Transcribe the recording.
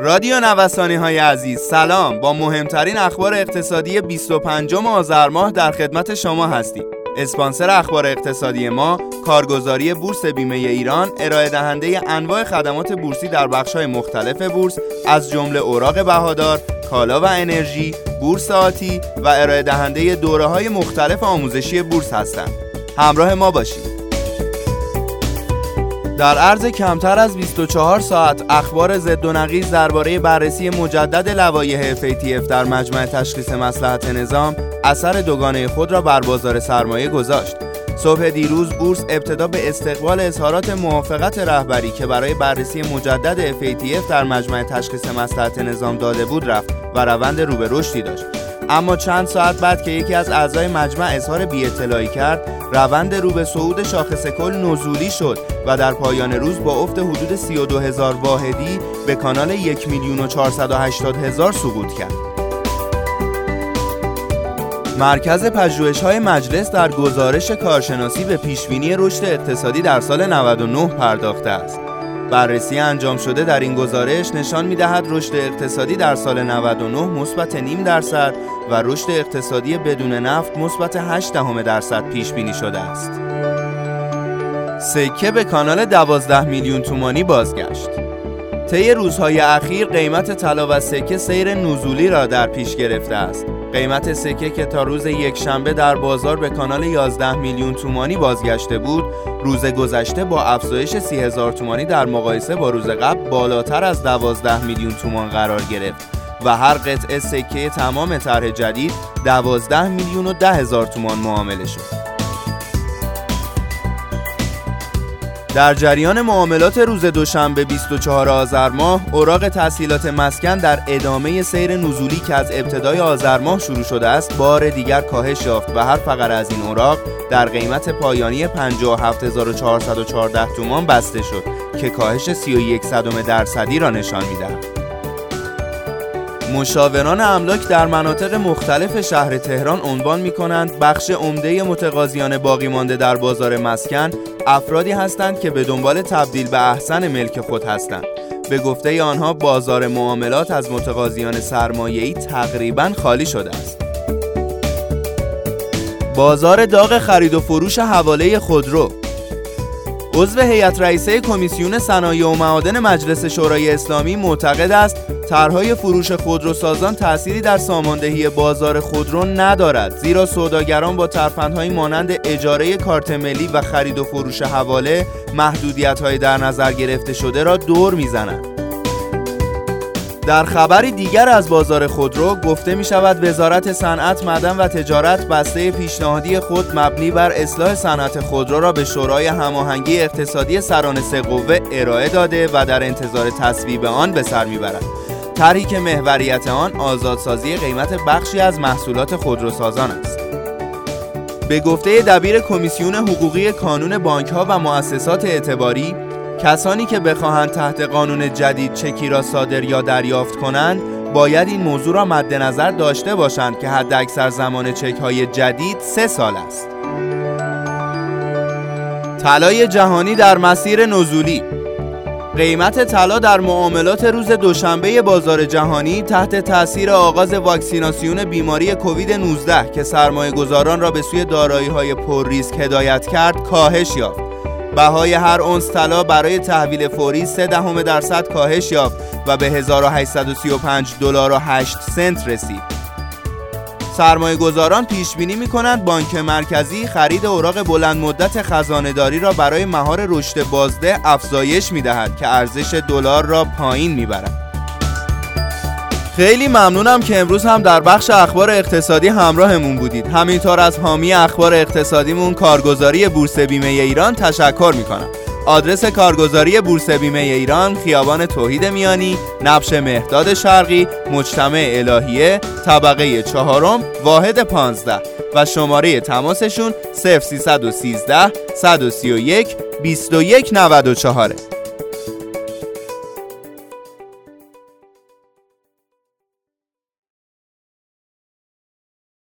رادیو نوسانی های عزیز سلام با مهمترین اخبار اقتصادی 25 آذر ماه در خدمت شما هستیم اسپانسر اخبار اقتصادی ما کارگزاری بورس بیمه ایران ارائه دهنده انواع خدمات بورسی در بخش‌های مختلف بورس از جمله اوراق بهادار، کالا و انرژی، بورس آتی و ارائه دهنده دوره های مختلف آموزشی بورس هستند. همراه ما باشید. در عرض کمتر از 24 ساعت اخبار ضد و نقیض درباره بررسی مجدد لوایح FATF در مجمع تشخیص مسلحت نظام اثر دوگانه خود را بر بازار سرمایه گذاشت. صبح دیروز بورس ابتدا به استقبال اظهارات موافقت رهبری که برای بررسی مجدد FATF در مجمع تشخیص مسلحت نظام داده بود رفت و روند رو به رشدی داشت. اما چند ساعت بعد که یکی از اعضای مجمع اظهار بی کرد روند رو به صعود شاخص کل نزولی شد و در پایان روز با افت حدود 32 هزار واحدی به کانال 1 میلیون و 480 هزار سقوط کرد. مرکز پژوهش های مجلس در گزارش کارشناسی به پیشبینی رشد اقتصادی در سال 99 پرداخته است. بررسی انجام شده در این گزارش نشان می دهد رشد اقتصادی در سال 99 مثبت نیم درصد و رشد اقتصادی بدون نفت مثبت 8 دهم درصد پیش بینی شده است. سکه به کانال 12 میلیون تومانی بازگشت. طی روزهای اخیر قیمت طلا و سکه سیر نزولی را در پیش گرفته است. قیمت سکه که تا روز یک شنبه در بازار به کانال 11 میلیون تومانی بازگشته بود روز گذشته با افزایش 30 هزار تومانی در مقایسه با روز قبل بالاتر از 12 میلیون تومان قرار گرفت و هر قطعه سکه تمام طرح جدید 12 میلیون و 10 هزار تومان معامله شد. در جریان معاملات روز دوشنبه 24 آذر ماه اوراق تسهیلات مسکن در ادامه سیر نزولی که از ابتدای آذر ماه شروع شده است بار دیگر کاهش یافت و هر فقره از این اوراق در قیمت پایانی 57414 تومان بسته شد که کاهش 31 صدم درصدی را نشان می‌دهد. مشاوران املاک در مناطق مختلف شهر تهران عنوان می کنند بخش عمده متقاضیان باقی مانده در بازار مسکن افرادی هستند که به دنبال تبدیل به احسن ملک خود هستند. به گفته آنها بازار معاملات از متقاضیان سرمایه‌ای تقریبا خالی شده است. بازار داغ خرید و فروش حواله خودرو عضو هیئت رئیسه کمیسیون صنایع و معادن مجلس شورای اسلامی معتقد است طرحهای فروش خودروسازان تأثیری در ساماندهی بازار خودرو ندارد زیرا سوداگران با ترفندهایی مانند اجاره کارت ملی و خرید و فروش حواله محدودیت‌های در نظر گرفته شده را دور می‌زنند. در خبری دیگر از بازار خودرو گفته می شود وزارت صنعت معدن و تجارت بسته پیشنهادی خود مبنی بر اصلاح صنعت خودرو را به شورای هماهنگی اقتصادی سران سه قوه ارائه داده و در انتظار تصویب آن به سر می‌برد. طرحی که محوریت آن آزادسازی قیمت بخشی از محصولات خودروسازان است. به گفته دبیر کمیسیون حقوقی کانون بانک ها و مؤسسات اعتباری کسانی که بخواهند تحت قانون جدید چکی را صادر یا دریافت کنند باید این موضوع را مد نظر داشته باشند که حد اکثر زمان چک های جدید سه سال است طلای جهانی در مسیر نزولی قیمت طلا در معاملات روز دوشنبه بازار جهانی تحت تاثیر آغاز واکسیناسیون بیماری کووید 19 که سرمایه گذاران را به سوی دارایی های پر ریسک هدایت کرد کاهش یافت. بهای هر اونس طلا برای تحویل فوری 3 دهم درصد کاهش یافت و به 1835 دلار و 8 سنت رسید. سرمایه گذاران پیش بینی می کنند بانک مرکزی خرید اوراق بلند مدت خزانه را برای مهار رشد بازده افزایش می دهد که ارزش دلار را پایین می برد. خیلی ممنونم که امروز هم در بخش اخبار اقتصادی همراهمون بودید. همینطور از حامی اخبار اقتصادیمون کارگزاری بورس بیمه ایران تشکر می‌کنم. آدرس کارگزاری بورس بیمه ایران خیابان توحید میانی نبش مهداد شرقی مجتمع الهیه طبقه چهارم واحد 15 و شماره تماسشون 0313 131 2194